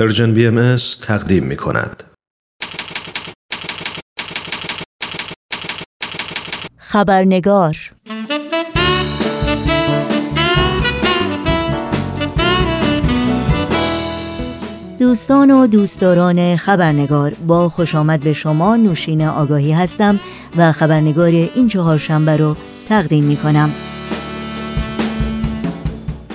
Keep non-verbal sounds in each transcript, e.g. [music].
پرژن بی ام تقدیم می کند. خبرنگار دوستان و دوستداران خبرنگار با خوش آمد به شما نوشین آگاهی هستم و خبرنگار این چهار شنبه رو تقدیم می کنم.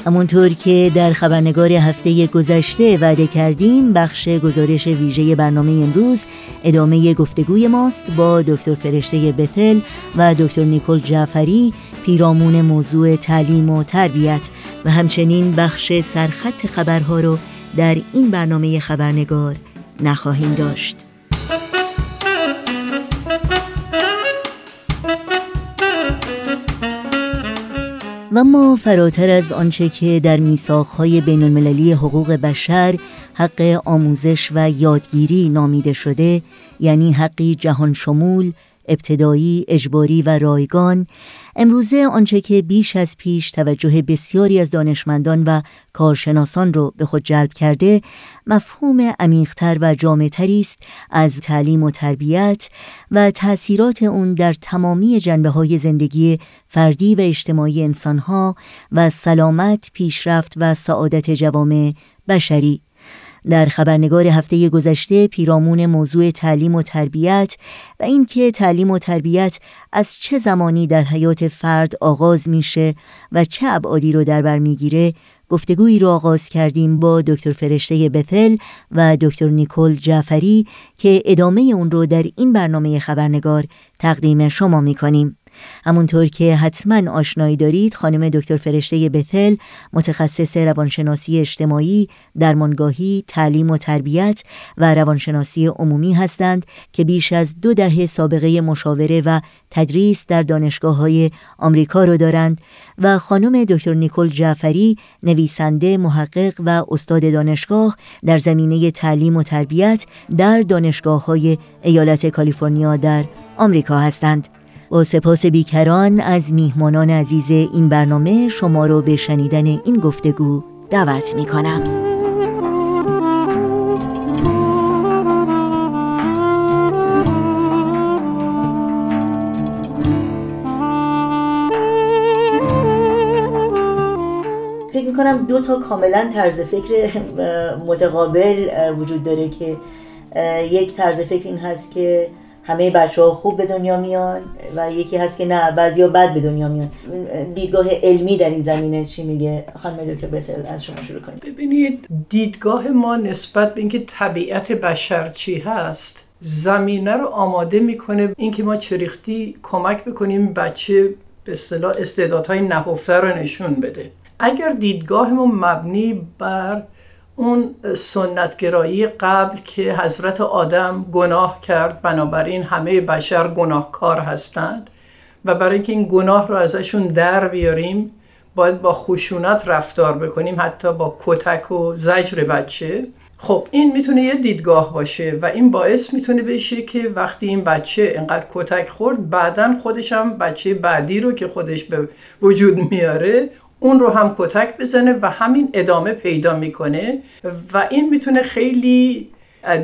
همونطور که در خبرنگار هفته گذشته وعده کردیم بخش گزارش ویژه برنامه امروز ادامه گفتگوی ماست با دکتر فرشته بتل و دکتر نیکل جعفری پیرامون موضوع تعلیم و تربیت. و همچنین بخش سرخط خبرها رو در این برنامه خبرنگار نخواهیم داشت. و ما فراتر از آنچه که در میثاقهای بین المللی حقوق بشر حق آموزش و یادگیری نامیده شده یعنی حقی جهان شمول ابتدایی، اجباری و رایگان امروزه آنچه که بیش از پیش توجه بسیاری از دانشمندان و کارشناسان را به خود جلب کرده مفهوم عمیقتر و جامعتری است از تعلیم و تربیت و تأثیرات اون در تمامی جنبه های زندگی فردی و اجتماعی انسانها و سلامت، پیشرفت و سعادت جوامع بشری. در خبرنگار هفته گذشته پیرامون موضوع تعلیم و تربیت و اینکه تعلیم و تربیت از چه زمانی در حیات فرد آغاز میشه و چه ابعادی رو در بر می‌گیره گفتگویی را آغاز کردیم با دکتر فرشته بتل و دکتر نیکل جعفری که ادامه اون رو در این برنامه خبرنگار تقدیم شما می‌کنیم. همونطور که حتما آشنایی دارید خانم دکتر فرشته بتل متخصص روانشناسی اجتماعی درمانگاهی تعلیم و تربیت و روانشناسی عمومی هستند که بیش از دو دهه سابقه مشاوره و تدریس در دانشگاه های آمریکا رو دارند و خانم دکتر نیکل جعفری نویسنده محقق و استاد دانشگاه در زمینه تعلیم و تربیت در دانشگاه های ایالت کالیفرنیا در آمریکا هستند. با سپاس بیکران از میهمانان عزیز این برنامه شما رو به شنیدن این گفتگو دعوت می کنم. فکر کنم دو تا کاملا طرز فکر متقابل وجود داره که یک طرز فکر این هست که همه بچه ها خوب به دنیا میان و یکی هست که نه بعضی ها بد به دنیا میان. دیدگاه علمی در این زمینه چی میگه؟ خانم دکتر بتل از شما شروع کنید ببینید دیدگاه ما نسبت به اینکه طبیعت بشر چی هست زمینه رو آماده می‌کنه اینکه ما چریختی کمک بکنیم بچه به اصطلاح استعدادهای نهفته رو نشون بده. اگر دیدگاهمون مبنی بر اون سنتگرایی قبل که حضرت آدم گناه کرد بنابراین همه بشر گناهکار هستند و برای اینکه این گناه رو ازشون در بیاریم باید با خشونت رفتار بکنیم حتی با کتک و زجر بچه. خب این می‌تونه یه دیدگاه باشه و این باعث می‌تونه بشه که وقتی این بچه انقدر کتک خورد بعدا خودش هم بچه بعدی رو که خودش به وجود میاره اون رو هم کتک بزنه و همین ادامه پیدا می‌کنه و این می‌تونه خیلی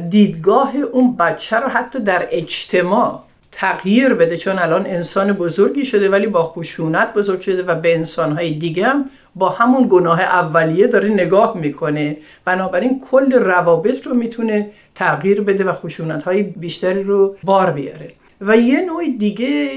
دیدگاه اون بچه رو حتی در اجتماع تغییر بده چون الان انسان بزرگی شده ولی با خشونت بزرگ شده و به انسانهای دیگه هم با همون گناه اولیه داره نگاه می‌کنه. بنابراین کل روابط رو می‌تونه تغییر بده و خشونت های بیشتری رو بار بیاره. و یه نوع دیگه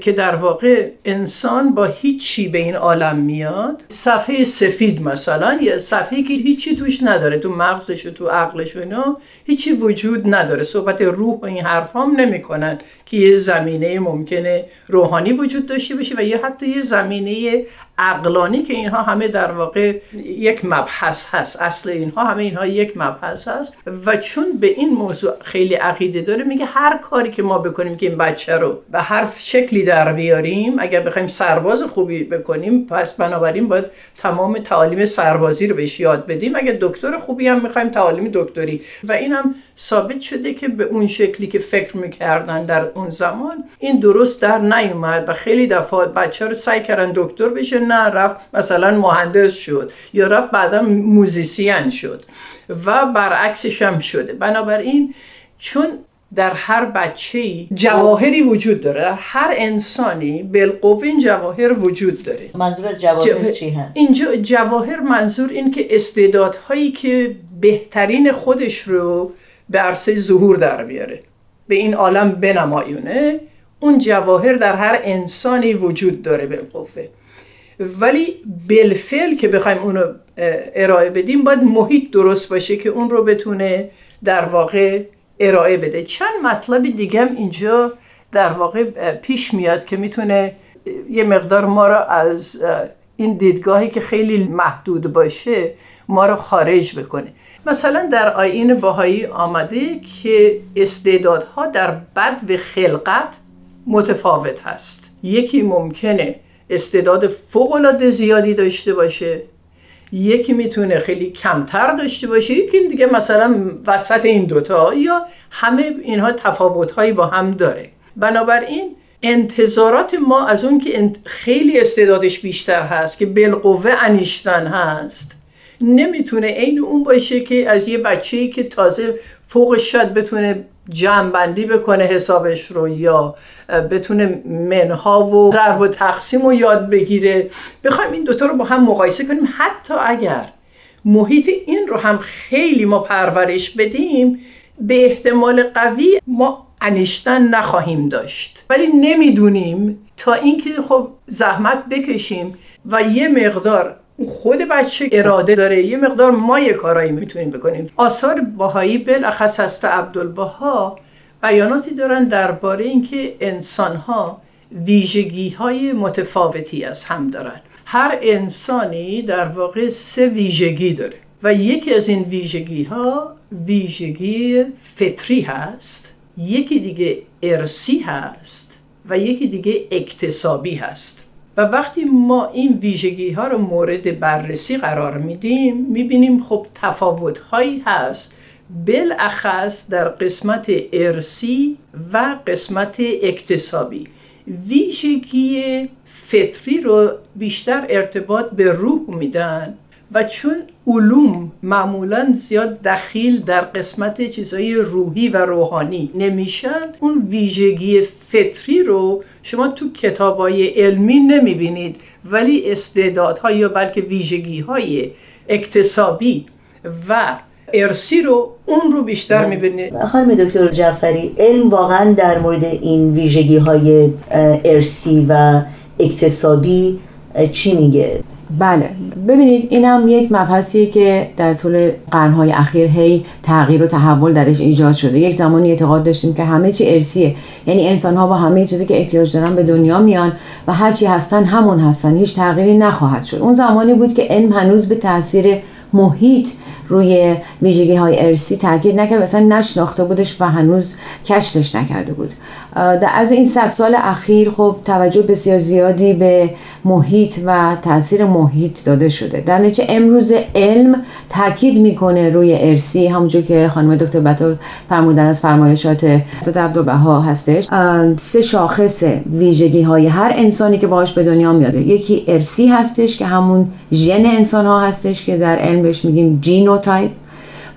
که در واقع انسان با هیچی به این عالم میاد. صفحه سفید مثلا یه صفحه که هیچی توش نداره تو مغزش و تو عقلش و اینا هیچی وجود نداره. صحبت روح و این حرفام نمی‌کنن که یه زمینه ممکنه روحانی وجود داشته باشه و یه حتی یه زمینه عقلانی که اینها همه در واقع یک مبحث هست. اصل اینها همه اینها یک مبحث هست. و چون به این موضوع خیلی عقیده داره میگه هر کاری که ما بکنیم که این بچه رو به هر شکل شکلی در بیاریم. اگر بخوایم سرباز خوبی بکنیم پس بنابراین باید تمام تعالیم سربازی رو بهش یاد بدیم. اگر دکتر خوبی هم می‌خوایم تعالیم دکتری. و این هم ثابت شده که به اون شکلی که فکر می‌کردن در اون زمان این درست در نیومد و خیلی دفعات بچه رو سعی کردن دکتر بشه نه رفت مثلا مهندس شد یا رفت بعدا موزیسین شد و برعکسش هم شده. بنابراین چون در هر بچه جواهری وجود داره. هر انسانی بالقوه این جواهر وجود داره. منظور از جواهر چی هست؟ اینجا جواهر منظور این که استعدادهایی که بهترین خودش رو به عرصه ظهور در بیاره. به این عالم بنمایونه. اون جواهر در هر انسانی وجود داره بالقوه. ولی بالفعل که بخوایم اونو ارائه بدیم باید محیط درست باشه که اون رو بتونه در واقع ارائه بده. چند مطلب دیگه هم اینجا در واقع پیش میاد که می‌تونه یه مقدار ما رو از این دیدگاهی که خیلی محدود باشه ما رو خارج بکنه. مثلا در آیین باهایی آمده که استعدادها در بد و خلقت متفاوت هست. یکی ممکنه استعداد فوق زیادی داشته باشه یکی می‌تونه خیلی کمتر داشته باشه یکی دیگه مثلا وسط این دوتا یا همه اینها تفاوتهایی با هم داره. بنابراین انتظارات ما از اون که خیلی استعدادش بیشتر هست که بالقوه انیشتن هست نمی‌تونه عین اون باشه که از یه بچه‌ای که تازه فوقش شاید بتونه جمع بکنه حسابش رو یا بتونه منها و ضرب و تقسیم رو یاد بگیره. بخوایم این دوتا رو با هم مقایسه کنیم. حتی اگر محیط این رو هم خیلی ما پرورش بدیم به احتمال قوی ما انیشتن نخواهیم داشت. ولی نمی‌دونیم. تا اینکه خب زحمت بکشیم و یه مقدار خود بچه اراده داره. یه مقدار ما یه کارایی می‌تونیم بکنیم. آثار باهایی بالاخص هست عبدالبها بیاناتی دارن درباره اینکه انسانها ویژگی های متفاوتی از هم دارن. هر انسانی در واقع سه ویژگی داره و یکی از این ویژگی ها ویژگی فطری هست یکی دیگه ارسی هست و یکی دیگه اکتسابی هست. و وقتی ما این ویژگی ها رو مورد بررسی قرار میدیم می‌بینیم خب تفاوت هایی هست. بالاخص در قسمت ارسی و قسمت اکتسابی. ویژگی فطری رو بیشتر ارتباط به روح میدن. و چون علوم معمولا زیاد دخیل در قسمت چیزهای روحی و روحانی نمیشن اون ویژگی فطری رو شما تو کتابای علمی نمی‌بینید ولی استعدادها یا بلکه ویژگی های اکتسابی و ارسی رو اون رو بیشتر می‌بینید. خانم دکتر جعفری علم واقعا در مورد این ویژگی های ارسی و اکتسابی چی میگه؟ بله. ببینید اینم یک مبحثیه که در طول قرنهای اخیر هی تغییر و تحول درش ایجاد شده. یک زمانی اعتقاد داشتیم که همه چی ارسیه یعنی انسان ها با همه چیزی که احتیاج دارن به دنیا میان و هر چی هستن همون هستن. هیچ تغییری نخواهد شد. اون زمانی بود که علم هنوز به تاثیر محیط روی ویژگی های ارسی تاکید نکرد مثلا نشناخته بودش و هنوز کشفش نکرده بود. از این صد سال اخیر خب توجه بسیار زیادی به محیط و تاثیر محیط داده شده. در نتیجه امروز علم تاکید می‌کنه روی ارسی همونجور که خانم دکتر بطل فرمودن از فرمایشات حضرت عبدالبها هستش. سه شاخص ویژگی های هر انسانی که باهاش به دنیا میاده یکی ارثی هستش که همون ژن انسان ها هستش که در علم بهش میگیم genotype.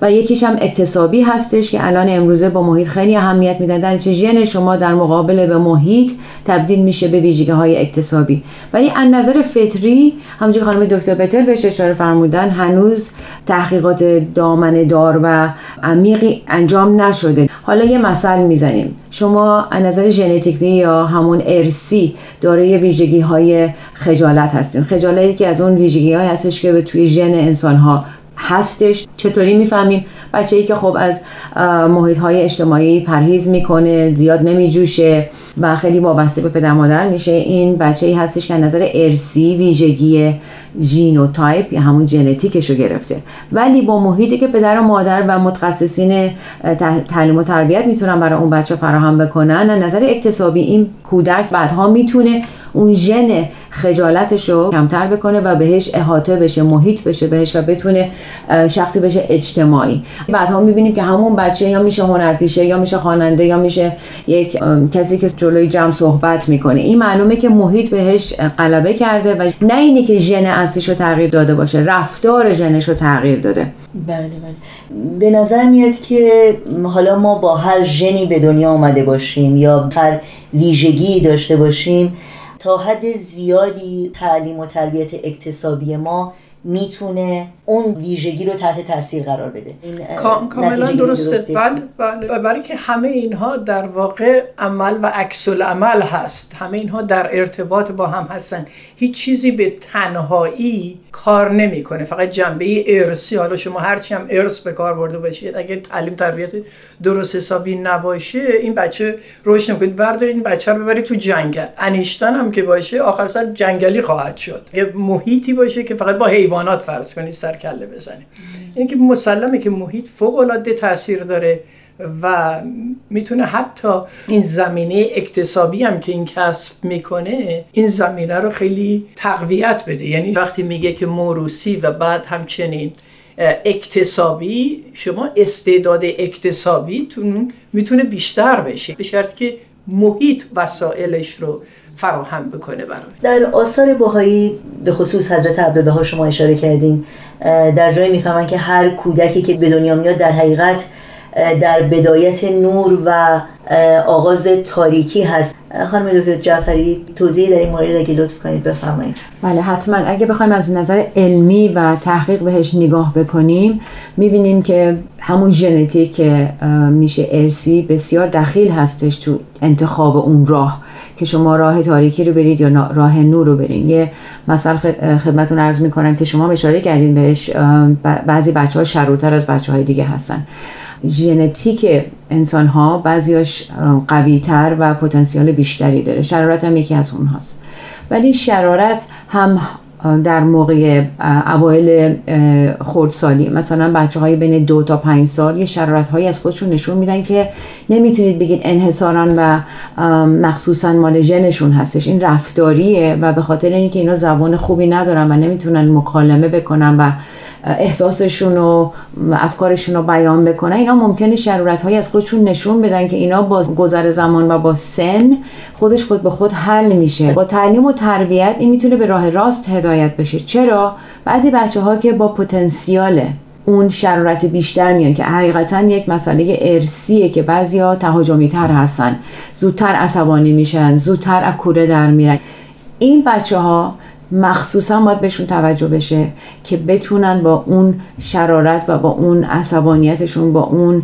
یکیش هم اکتسابی هستش که الان امروزه با محیط خیلی اهمیت میدن. در نتیجه ژن شما در مقابل به محیط تبدیل میشه به ویژگی های اکتسابی. ولی از نظر فطری همونجور خانم دکتر بتل بهش اشاره فرمودن هنوز تحقیقات دامنه دار و عمیقی انجام نشده. حالا یه مثل می‌زنیم. شما از نظر ژنتیکی یا همون ارسی دارای ویژگی های خجالت هستین. خجالتی که از اون ویژگی های هستش که به توی ژن انسان ها هستش. چطوری می‌فهمیم؟ بچه ای که خب از محیط های اجتماعی پرهیز می‌کنه زیاد نمیجوشه. و خیلی وابسته به پدر مادر میشه. این بچه ای هستش که نظر ارسی ویژگی genotype یا همون ژنتیکش رو گرفته. ولی با محیطی که پدر و مادر و متخصصین تعلیم و تربیت می‌تونن برای اون بچه فراهم بکنن نظر اکتسابی این کودک بعدها می‌تونه اون ژن خجالتش رو کمتر بکنه و بهش احاطه بشه محیط بشه بهش و بتونه شخصی بشه اجتماعی. بعدها می‌بینیم که همون بچه یا میشه هنرپیشه یا میشه خواننده یا میشه یک کسی که جلوی جمع صحبت می‌کنه. این معلومه که محیط بهش غلبه کرده و نه اینی که ژن اصلیش رو تغییر داده باشه رفتار ژنش رو تغییر داده. بله بله. به نظر میاد که حالا ما با هر ژنی به دنیا آمده باشیم یا هر ویژگی داشته باشیم تا حد زیادی تعلیم و تربیت اکتسابی ما می‌تونه اون ویژگی رو تحت تاثیر قرار بده. کاملا درسته. بله بله. برای که همه اینها در واقع عمل و عکس عمل هست. همه اینها در ارتباط با هم هستن. هیچ چیزی به تنهایی کار نمی‌کنه. فقط جنبه ارسی حالا شما هرچی هم ارث به کار برده باشید اگه تعلیم تربیت درست حسابی نباشه این بچه رشد نمی‌کنه. وردار این بچه رو ببری تو جنگل. انیشتن هم که باشه آخر سر جنگلی خواهد شد. یه محیطی باشه که فقط با حیوانات فرض کنید سر کله بزنیم. این که مسلمه که محیط فوق العاده تاثیر داره و می‌تونه حتی این زمینه اکتسابی هم که این کسب می‌کنه این زمینه رو خیلی تقویت بده. یعنی وقتی میگه که موروسی و بعد همچنین اکتسابی شما استعداد اکتسابیتون می‌تونه بیشتر بشه. به شرط که محیط وسایلش رو فراهم بکنه برای. در آثار باهایی به خصوص حضرت عبدالبها شما اشاره کردیم در جایی می‌فهمن که هر کودکی که به دنیا میاد در حقیقت در بدایت نور و آغاز تاریکی هست. خانم دکتر جعفری توضیحی در این مورد اگه لطف کنید بفرمایید. بله حتما. اگه بخوایم از نظر علمی و تحقیق بهش نگاه بکنیم می‌بینیم که همون ژنتیک که میشه ارسی بسیار دخیل هستش تو انتخاب اون راه که شما راه تاریکی رو برید یا راه نور رو برید یه مثال خدمتون عرض می‌کنم که شما اشاره کردین بهش بعضی بچه ها شروتر از بچه های دیگه هستن. ژنتیک انسان ها بعضیاش قوی تر و پتانسیل بیشتری داره. شرارت هم یکی از اونهاست. ولی شرارت هم در موقع اوایل خردسالی. مثلا بچه های بین دو تا پنج سال یه شرارت هایی از خودشون نشون میدن که نمی‌تونید بگید انحصارا و مخصوصا مال ژنشون هستش. این رفتاریه و به خاطر اینکه اینا زبان خوبی ندارن و نمی‌تونن مکالمه بکنن و احساسشون و افکارشون رو بیان بکنن اینا ممکنه شرورت های از خودشون نشون بدن که اینا با گذر زمان و با سن خودش خود به خود حل میشه. با تعلیم و تربیت این می‌تونه به راه راست هدایت بشه. چرا؟ بعضی بچه ها که با پتانسیال اون شرارت بیشتر میان که حقیقتا یک مسئله ارسیه که بعضیا تهاجمی تر هستن. زودتر عصبانی میشن زودتر اکوره در میرن. این بچه ها مخصوصا باید بهشون توجه بشه که بتونن با اون شرارت و با اون عصبانیتشون با اون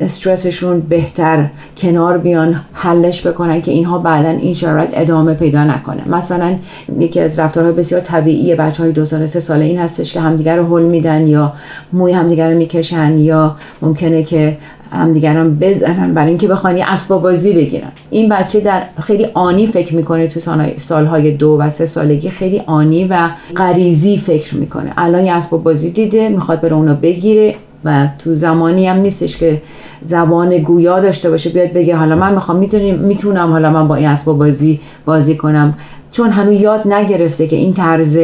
استرسشون بهتر کنار بیان حلش بکنن که اینها بعدا این شرارت ادامه پیدا نکنه. مثلا یکی از رفتارهای بسیار طبیعی بچه های دو ساله سه ساله این هستش که همدیگر رو حل میدن یا موی همدیگر رو می‌کشن یا ممکنه که همدیگران بزنن برای اینکه بخوان یه اسباب بازی بگیرن. این بچه در خیلی آنی فکر می‌کنه تو سالهای دو و سه سالگی خیلی آنی و غریزی فکر می‌کنه. الان یه اسباب بازی دیده می‌خواد بره اونو بگیره و تو زمانی هم نیستش که زبان گویا داشته باشه بیاد بگه حالا من می‌خوام می‌تونم حالا من با این اسباب بازی بازی کنم. چون هنوز یاد نگرفته که این طرز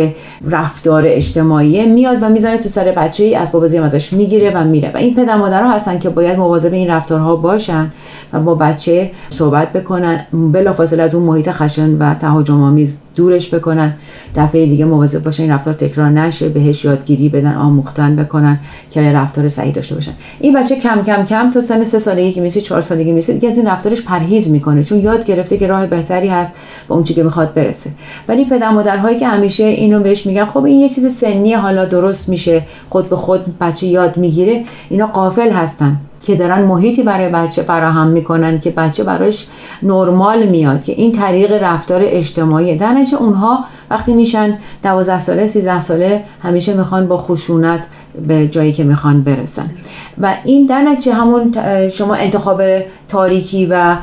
رفتار اجتماعی میاد و می‌زنه تو سر بچه ای از بازی ازش می‌گیره و میره. و این پدر مادرها هستن که باید مواظب این رفتارها باشن و با بچه صحبت بکنن بلافاصله از اون محیط خشن و تهاجم آمیز دورش بکنن. دفعه دیگه مواظب باشن این رفتار تکرار نشه بهش یادگیری بدن آموختن بکنن که رفتار صحیح داشته باشن. این بچه کم کم کم تا سن سه سالگی که میشه چهار سالگی میشه دیگه از این رفتارش پرهیز می‌کنه. چون یاد گرفته که راه بهتری هست با اون چی که می‌خواد برسه. ولی پدر مادرهایی که همیشه اینو بهش میگن خب این یه چیز سنی حالا درست میشه خود به خود بچه یاد می‌گیره اینا قافل هستن. که دارن محیطی برای بچه فراهم می‌کنن که بچه براش نرمال میاد که این طریق رفتار اجتماعی. در نتیجه اونها وقتی میشن 12 ساله 13 ساله همیشه می‌خوان با خشونت به جایی که می‌خوان برسن. و این در نتیجه همون شما انتخاب تاریکی و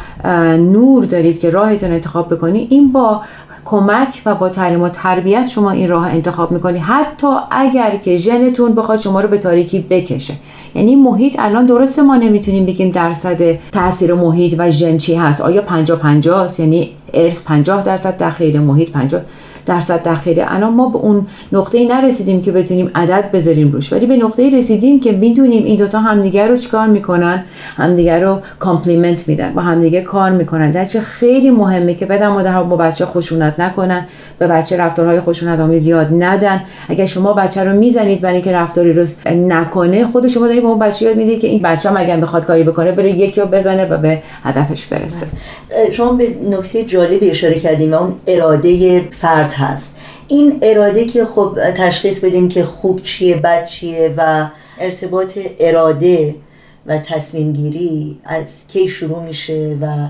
نور دارید که راهتون انتخاب بکنی. این با کمک و با تعلیم و تربیت شما این راه انتخاب می‌کنی. حتی اگر که ژنتون بخواد شما رو به تاریکی بکشه. یعنی محیط الان درسته ما نمی‌تونیم بگیم درصد تاثیر محیط و ژن چی هست. آیا 50 50 یعنی ارث 50 درصد داخل محیط 50 درصد داخلی الان ما به اون نقطه ای نرسیدیم که بتونیم عدد بذاریم روش. ولی به نقطه ای رسیدیم که می‌دونیم این دوتا همدیگر رو چیکار می‌کنن؟ همدیگر رو complement میدن. با همدیگه کار می‌کنن. در نتیجه خیلی مهمه که پدر مادرها با بچه خشونت نکنن. به بچه رفتارهای خشونت آمیز زیاد ندن. اگر شما بچه رو می‌زنید برای اینکه رفتاری رو نکنه خود شما دارید به اون بچه یاد می‌دید که این بچه هم اگر بخواد کاری بکنه بره یکی رو بزنه و به هدفش برسه. شما به نکته جالبی اشاره کردیم و اون اراده فرد هست. این اراده که خب تشخیص بدیم که خوب چیه بد چیه و ارتباط اراده و تصمیم گیری از کی شروع میشه و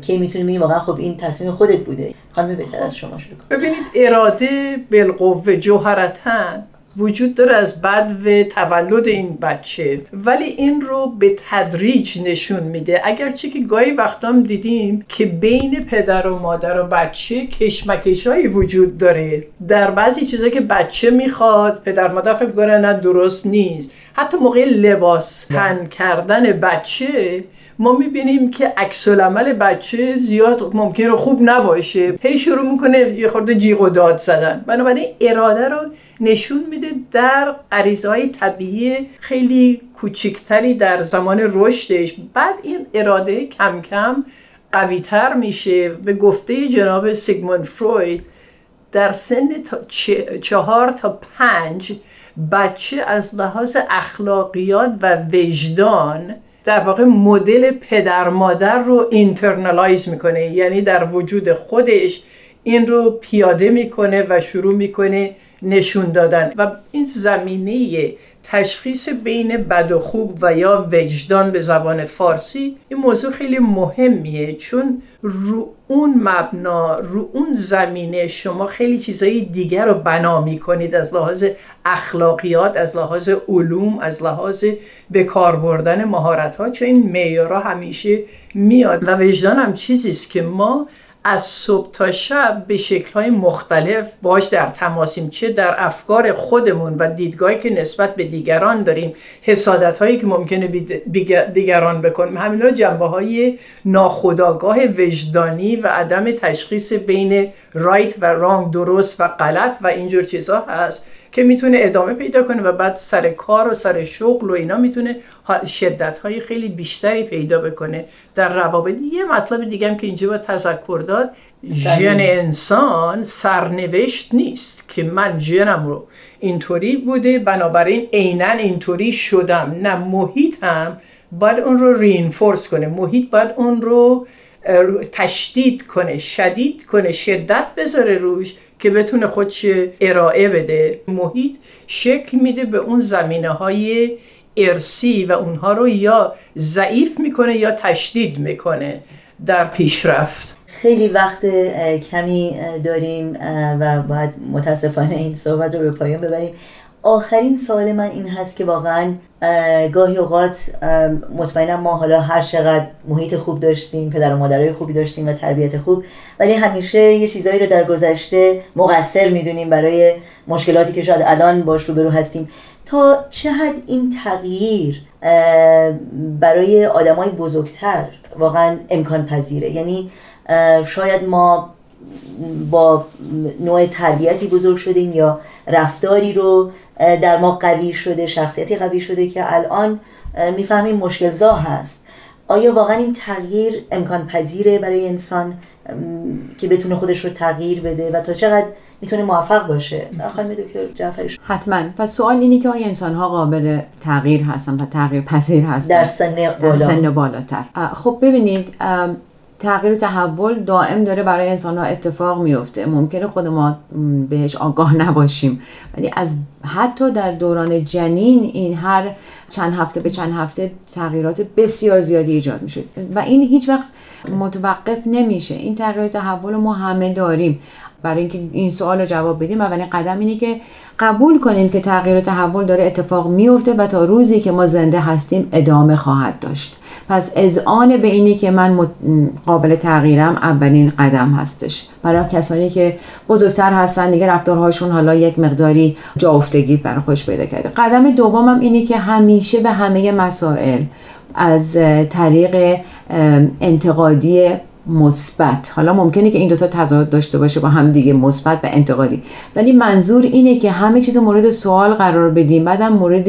کی می‌تونیم بگیم واقعا خب این تصمیم خودت بوده. خانم بهتر از شما شروع ببینید اراده بالقوه جوهرتن وجود داره از بعد و تولد این بچه. ولی این رو به تدریج نشون میده. اگرچه که گاهی وقتام دیدیم که بین پدر و مادر و بچه کشمکش هایی وجود داره. در بعضی چیزا که بچه می‌خواد پدر مادر فکر کنه نه درست نیست. حتی موقع لباس تن کردن بچه ما می‌بینیم که عکس عمل بچه زیاد ممکنه خوب نباشه. هی شروع می‌کنه یه خورده جیغ و داد زدن. بنابراین اراده رو نشون میده در غریزه های طبیعی خیلی کوچکتری در زمان رشدش. بعد این اراده کم کم قویتر میشه. به گفته جناب سیگموند فروید در سن تا چهار تا پنج بچه از لحاظ اخلاقیات و وجدان در واقع مدل پدر مادر رو اینترنالایز می‌کنه. یعنی در وجود خودش این رو پیاده می‌کنه و شروع می‌کنه نشون دادن. و این زمینه تشخیص بین بد و خوب و یا وجدان به زبان فارسی این موضوع خیلی مهمیه چون رو اون مبنا رو اون زمینه شما خیلی چیزهای دیگر رو بنا می‌کنید از لحاظ اخلاقیات از لحاظ علوم از لحاظ به کار بردن مهارت ها چون این معیارها همیشه میاد. و وجدان هم چیزیست که ما از صبح تا شب به شکلهای مختلف باش در تماسیم چه در افکار خودمون و دیدگاهی که نسبت به دیگران داریم حسادت هایی که ممکنه دیگران بکنیم. همینا جنبه های ناخداگاه وجدانی و عدم تشخیص بین رایت و رانگ درست و غلط و اینجور چیزها هست. که می‌تونه ادامه پیدا کنه و بعد سر کار و سر شغل و اینا می‌تونه شدت های خیلی بیشتری پیدا بکنه. در روابط یه مطلب دیگه هم که اینجا باید تذکر داد ژن انسان سرنوشت نیست که من ژنم رو اینطوری بوده بنابراین عینا اینطوری شدم. نه محیط هم باید اون رو رینفورس کنه. محیط باید اون رو تشدید کنه شدید کنه شدت بذاره روش که بتونه خودش ارائه بده. محیط شکل میده به اون زمینه های ارسی و اونها رو یا ضعیف می‌کنه یا تشدید می‌کنه در پیشرفت. خیلی وقت کمی داریم و باید متاسفانه این صحبت رو به پایان ببریم. آخرین سوال من این هست که واقعا گاهی اوقات مطمئنم ما حالا هر چقدر محیط خوب داشتیم پدر و مادرای خوبی داشتیم و تربیت خوب ولی همیشه یه چیزایی رو در گذشته مقصر می‌دونیم برای مشکلاتی که شاید الان باش رو برو هستیم. تا چه حد این تغییر برای آدمای بزرگتر واقعا امکان پذیره یعنی شاید ما با نوع تربیتی بزرگ شدیم یا رفتاری رو در ما قوی شده شخصیتی قوی شده که الان می‌فهمیم مشکل زا هست. آیا واقعا این تغییر امکان پذیره برای انسان که بتونه خودش رو تغییر بده و تا چقدر می‌تونه موفق باشه؟ خانم دکتر جعفری حتما. پس سوال اینه که آیا انسان ها قابل تغییر هستن و تغییر پذیر هستن؟ در سن بالا در سن بالاتر. خب ببینید تغییر و تحول دائم داره برای انسان ها اتفاق میفته. ممکنه خود ما بهش آگاه نباشیم. ولی از حتی در دوران جنین این هر چند هفته به چند هفته تغییرات بسیار زیادی ایجاد میشه. و این هیچ وقت متوقف نمیشه. این تغییر تحول ما همه داریم. برای اینکه این سوال رو جواب بدیم اولین قدم اینه که قبول کنیم که تغییر و تحول داره اتفاق میفته و تا روزی که ما زنده هستیم ادامه خواهد داشت. پس آن به اینی که من قابل تغییرم اولین قدم هستش. برای کسانی که بزرگتر هستن دیگه رفتارهاشون حالا یک مقداری جا افتگی برای خوش پیدا کرده. قدم دومم اینه که همیشه به همه مسائل از طریق انتقادی مثبت. حالا ممکنه که این دوتا تضاد داشته باشه با هم دیگه مثبت و انتقادی. ولی منظور اینه که همه چیز مورد سوال قرار بدیم بعدم مورد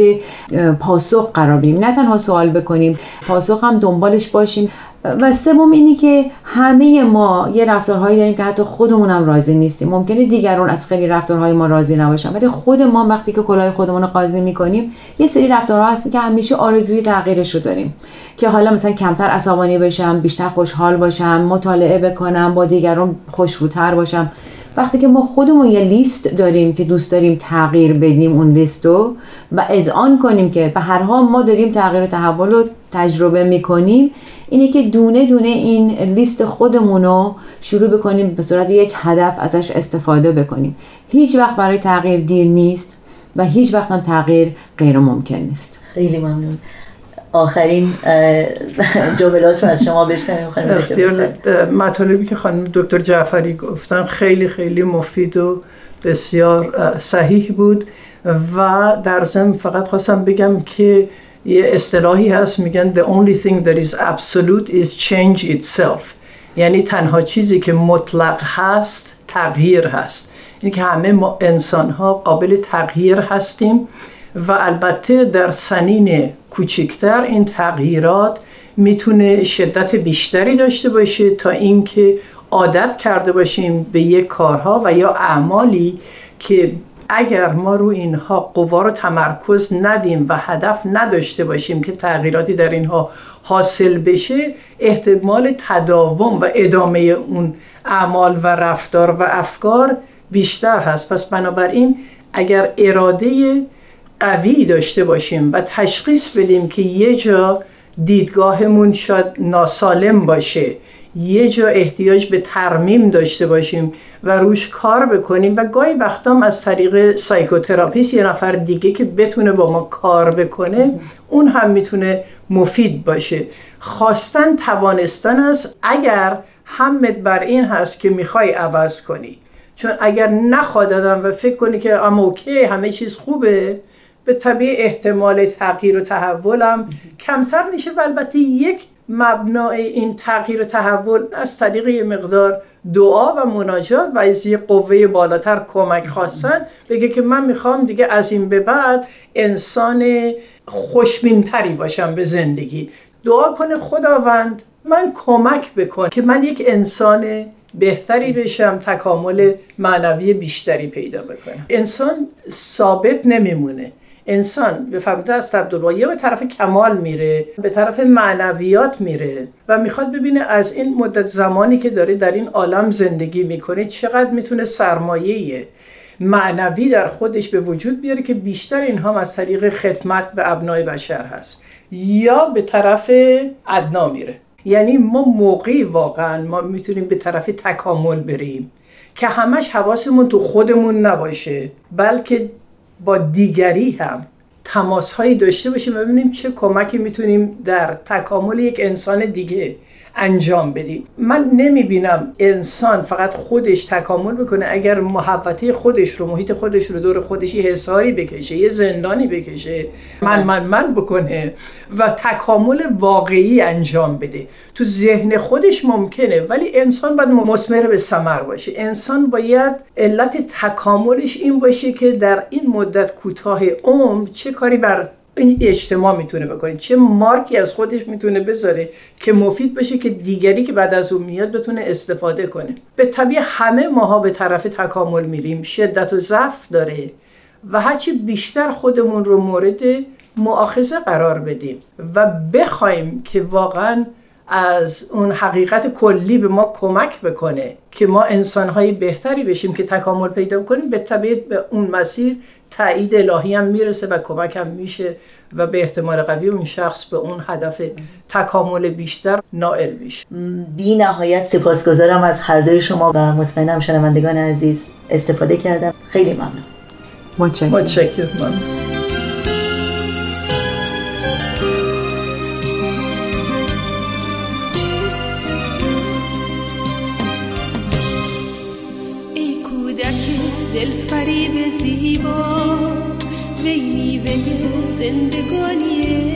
پاسخ قرار بدیم. نه تنها سوال بکنیم پاسخ هم دنبالش باشیم. و سوم اینی که همه ما یه رفتارهایی داریم که حتی خودمون هم راضی نیستیم. ممکنه دیگران از خیلی رفتارهای ما راضی نباشن ولی خود ما وقتی که کلاه خودمون رو قاضی می‌کنیم یه سری رفتارها هست که همیشه آرزوی تغییرش رو داریم. که حالا مثلا کمتر عصبانی بشم بیشتر خوشحال باشم مطالعه بکنم با دیگران خوشبوتر باشم. وقتی که ما خودمون یه لیست داریم که دوست داریم تغییر بدیم اون لیستو و اذعان کنیم که به هر حال ما داریم تغییر و تحول رو تجربه می‌کنیم اینه که دونه دونه این لیست خودمون رو شروع بکنیم به صورت یک هدف ازش استفاده بکنیم. هیچ وقت برای تغییر دیر نیست و هیچ وقت هم تغییر غیر ممکن نیست. خیلی ممنون. آخرین [laughs] جملات رو از شما بشنویم مطالبی که خانم دکتر جعفری گفتن خیلی خیلی مفید و بسیار صحیح بود و در ضمن فقط خواستم بگم که یه اصطلاحی هست میگن the only thing that is absolute is change itself. یعنی تنها چیزی که مطلق هست تغییر هست. این که همه ما انسان ها قابل تغییر هستیم و البته در سنین کوچکتر این تغییرات می‌تونه شدت بیشتری داشته باشه تا اینکه عادت کرده باشیم به یک کارها و یا اعمالی که اگر ما رو اینها قوا رو تمرکز ندیم و هدف نداشته باشیم که تغییراتی در اینها حاصل بشه احتمال تداوم و ادامه اون اعمال و رفتار و افکار بیشتر هست. پس بنابراین اگر اراده قوی داشته باشیم و تشخیص بدیم که یه جا دیدگاهمون شاید ناسالم باشه یه جا احتیاج به ترمیم داشته باشیم و روش کار بکنیم و گاهی وقتام از طریق psychotherapist یه نفر دیگه که بتونه با ما کار بکنه اون هم می‌تونه مفید باشه. خواستن توانستن است. اگر همت بر این هست که می‌خوای عوض کنی. چون اگر نخواد و فکر کنی که اما اوکی همه چیز خوبه به طبیع احتمال تغییر و تحولم کمتر میشه و البته یک مبنای این تغییر و تحول از طریق مقدار دعا و مناجات و از یه قوه بالاتر کمک خواستن. بگه که من می‌خوام دیگه از این به بعد انسان خوشبینتری باشم به زندگی. دعا کنه خداوند من کمک بکن که من یک انسان بهتری بشم تکامل معنوی بیشتری پیدا بکنم. انسان ثابت نمیمونه. انسان به فرمود از عبدالله به طرف کمال میره به طرف معنویات میره و می‌خواد ببینه از این مدت زمانی که داره در این عالم زندگی می‌کنه چقدر می‌تونه سرمایه معنوی در خودش به وجود بیاره که بیشتر اینها از طریق خدمت به ابنای بشر هست. یا به طرف ادنا میره. یعنی ما موقعی واقعا ما می‌تونیم به طرف تکامل بریم که همش حواسمون تو خودمون نباشه بلکه با دیگری هم تماس هایی داشته باشیم و ببینیم چه کمکی می‌تونیم در تکامل یک انسان دیگه انجام بدیم من نمی بینم انسان فقط خودش تکامل بکنه اگر محبته خودش رو محیط خودش رو دور خودش یه حساری بکشه یه زندانی بکشه من من من بکنه و تکامل واقعی انجام بده. تو ذهن خودش ممکنه ولی انسان باید مسمر به ثمر باشه. انسان باید علت تکاملش این باشه که در این مدت کوتاه عمر چه کاری بر این اجتماع می‌تونه بکنه. چه مارکی از خودش می‌تونه بذاره که مفید باشه که دیگری که بعد از اون میاد بتونه استفاده کنه. به طبیع همه ماها به طرف تکامل میریم. شدت و ضعف داره و هرچی بیشتر خودمون رو مورد معاخذه قرار بدیم و بخوایم که واقعا از اون حقیقت کلی به ما کمک بکنه که ما انسانهای بهتری بشیم که تکامل پیدا کنیم به طبیعت به اون مسیر تایید الهی هم می‌رسه و کمک هم میشه و به احتمال قوی اون شخص به اون هدف تکامل بیشتر نائل میشه. بی نهایت سپاسگزارم از هر دوی شما و مطمئنم شنوندگان عزیز استفاده کردم. خیلی ممنون. متشکرم. متشکرم. دل فریب زیبا وی میوه زندگانی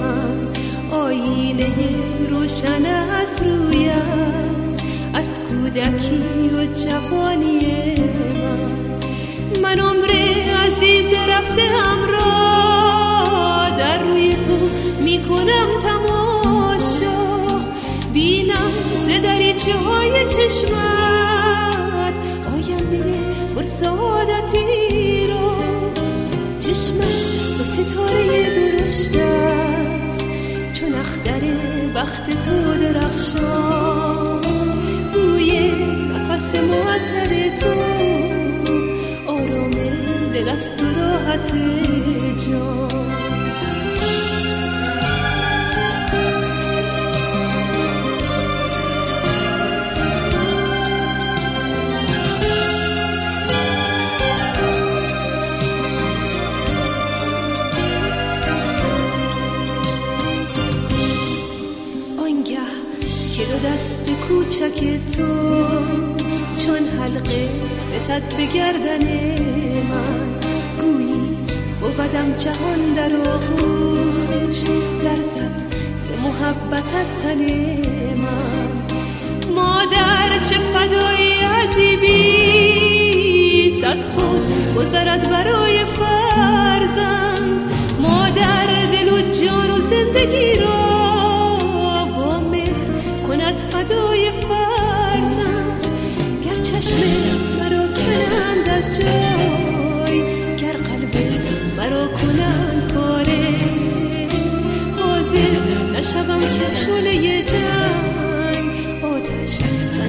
من آینه روشن از رویت از کودکی و جوانی من من عمر عزیز رفته را در روی تو می‌کنم تماشا بینم ز دریچه های آینده پر سعادتی را چشمت با ستاره درشت است. چون اختر بخت تو درخشان بوی نفس معطر تو آرام دل است و راحت جان. کوچک تو چون حلقه فتد به گردن من. گویی بودم جهان در آغوش لرزد ز محبتت تن من. مادر چه فدای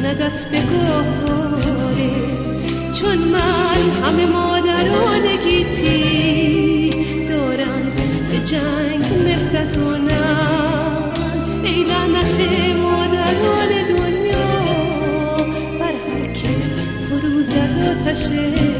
سندت به گهواره چون من همه مادران گیتی دارن ز جنگ نفرت و نه ای لعنت مادران دنیا بر هر که فرو زد آتشه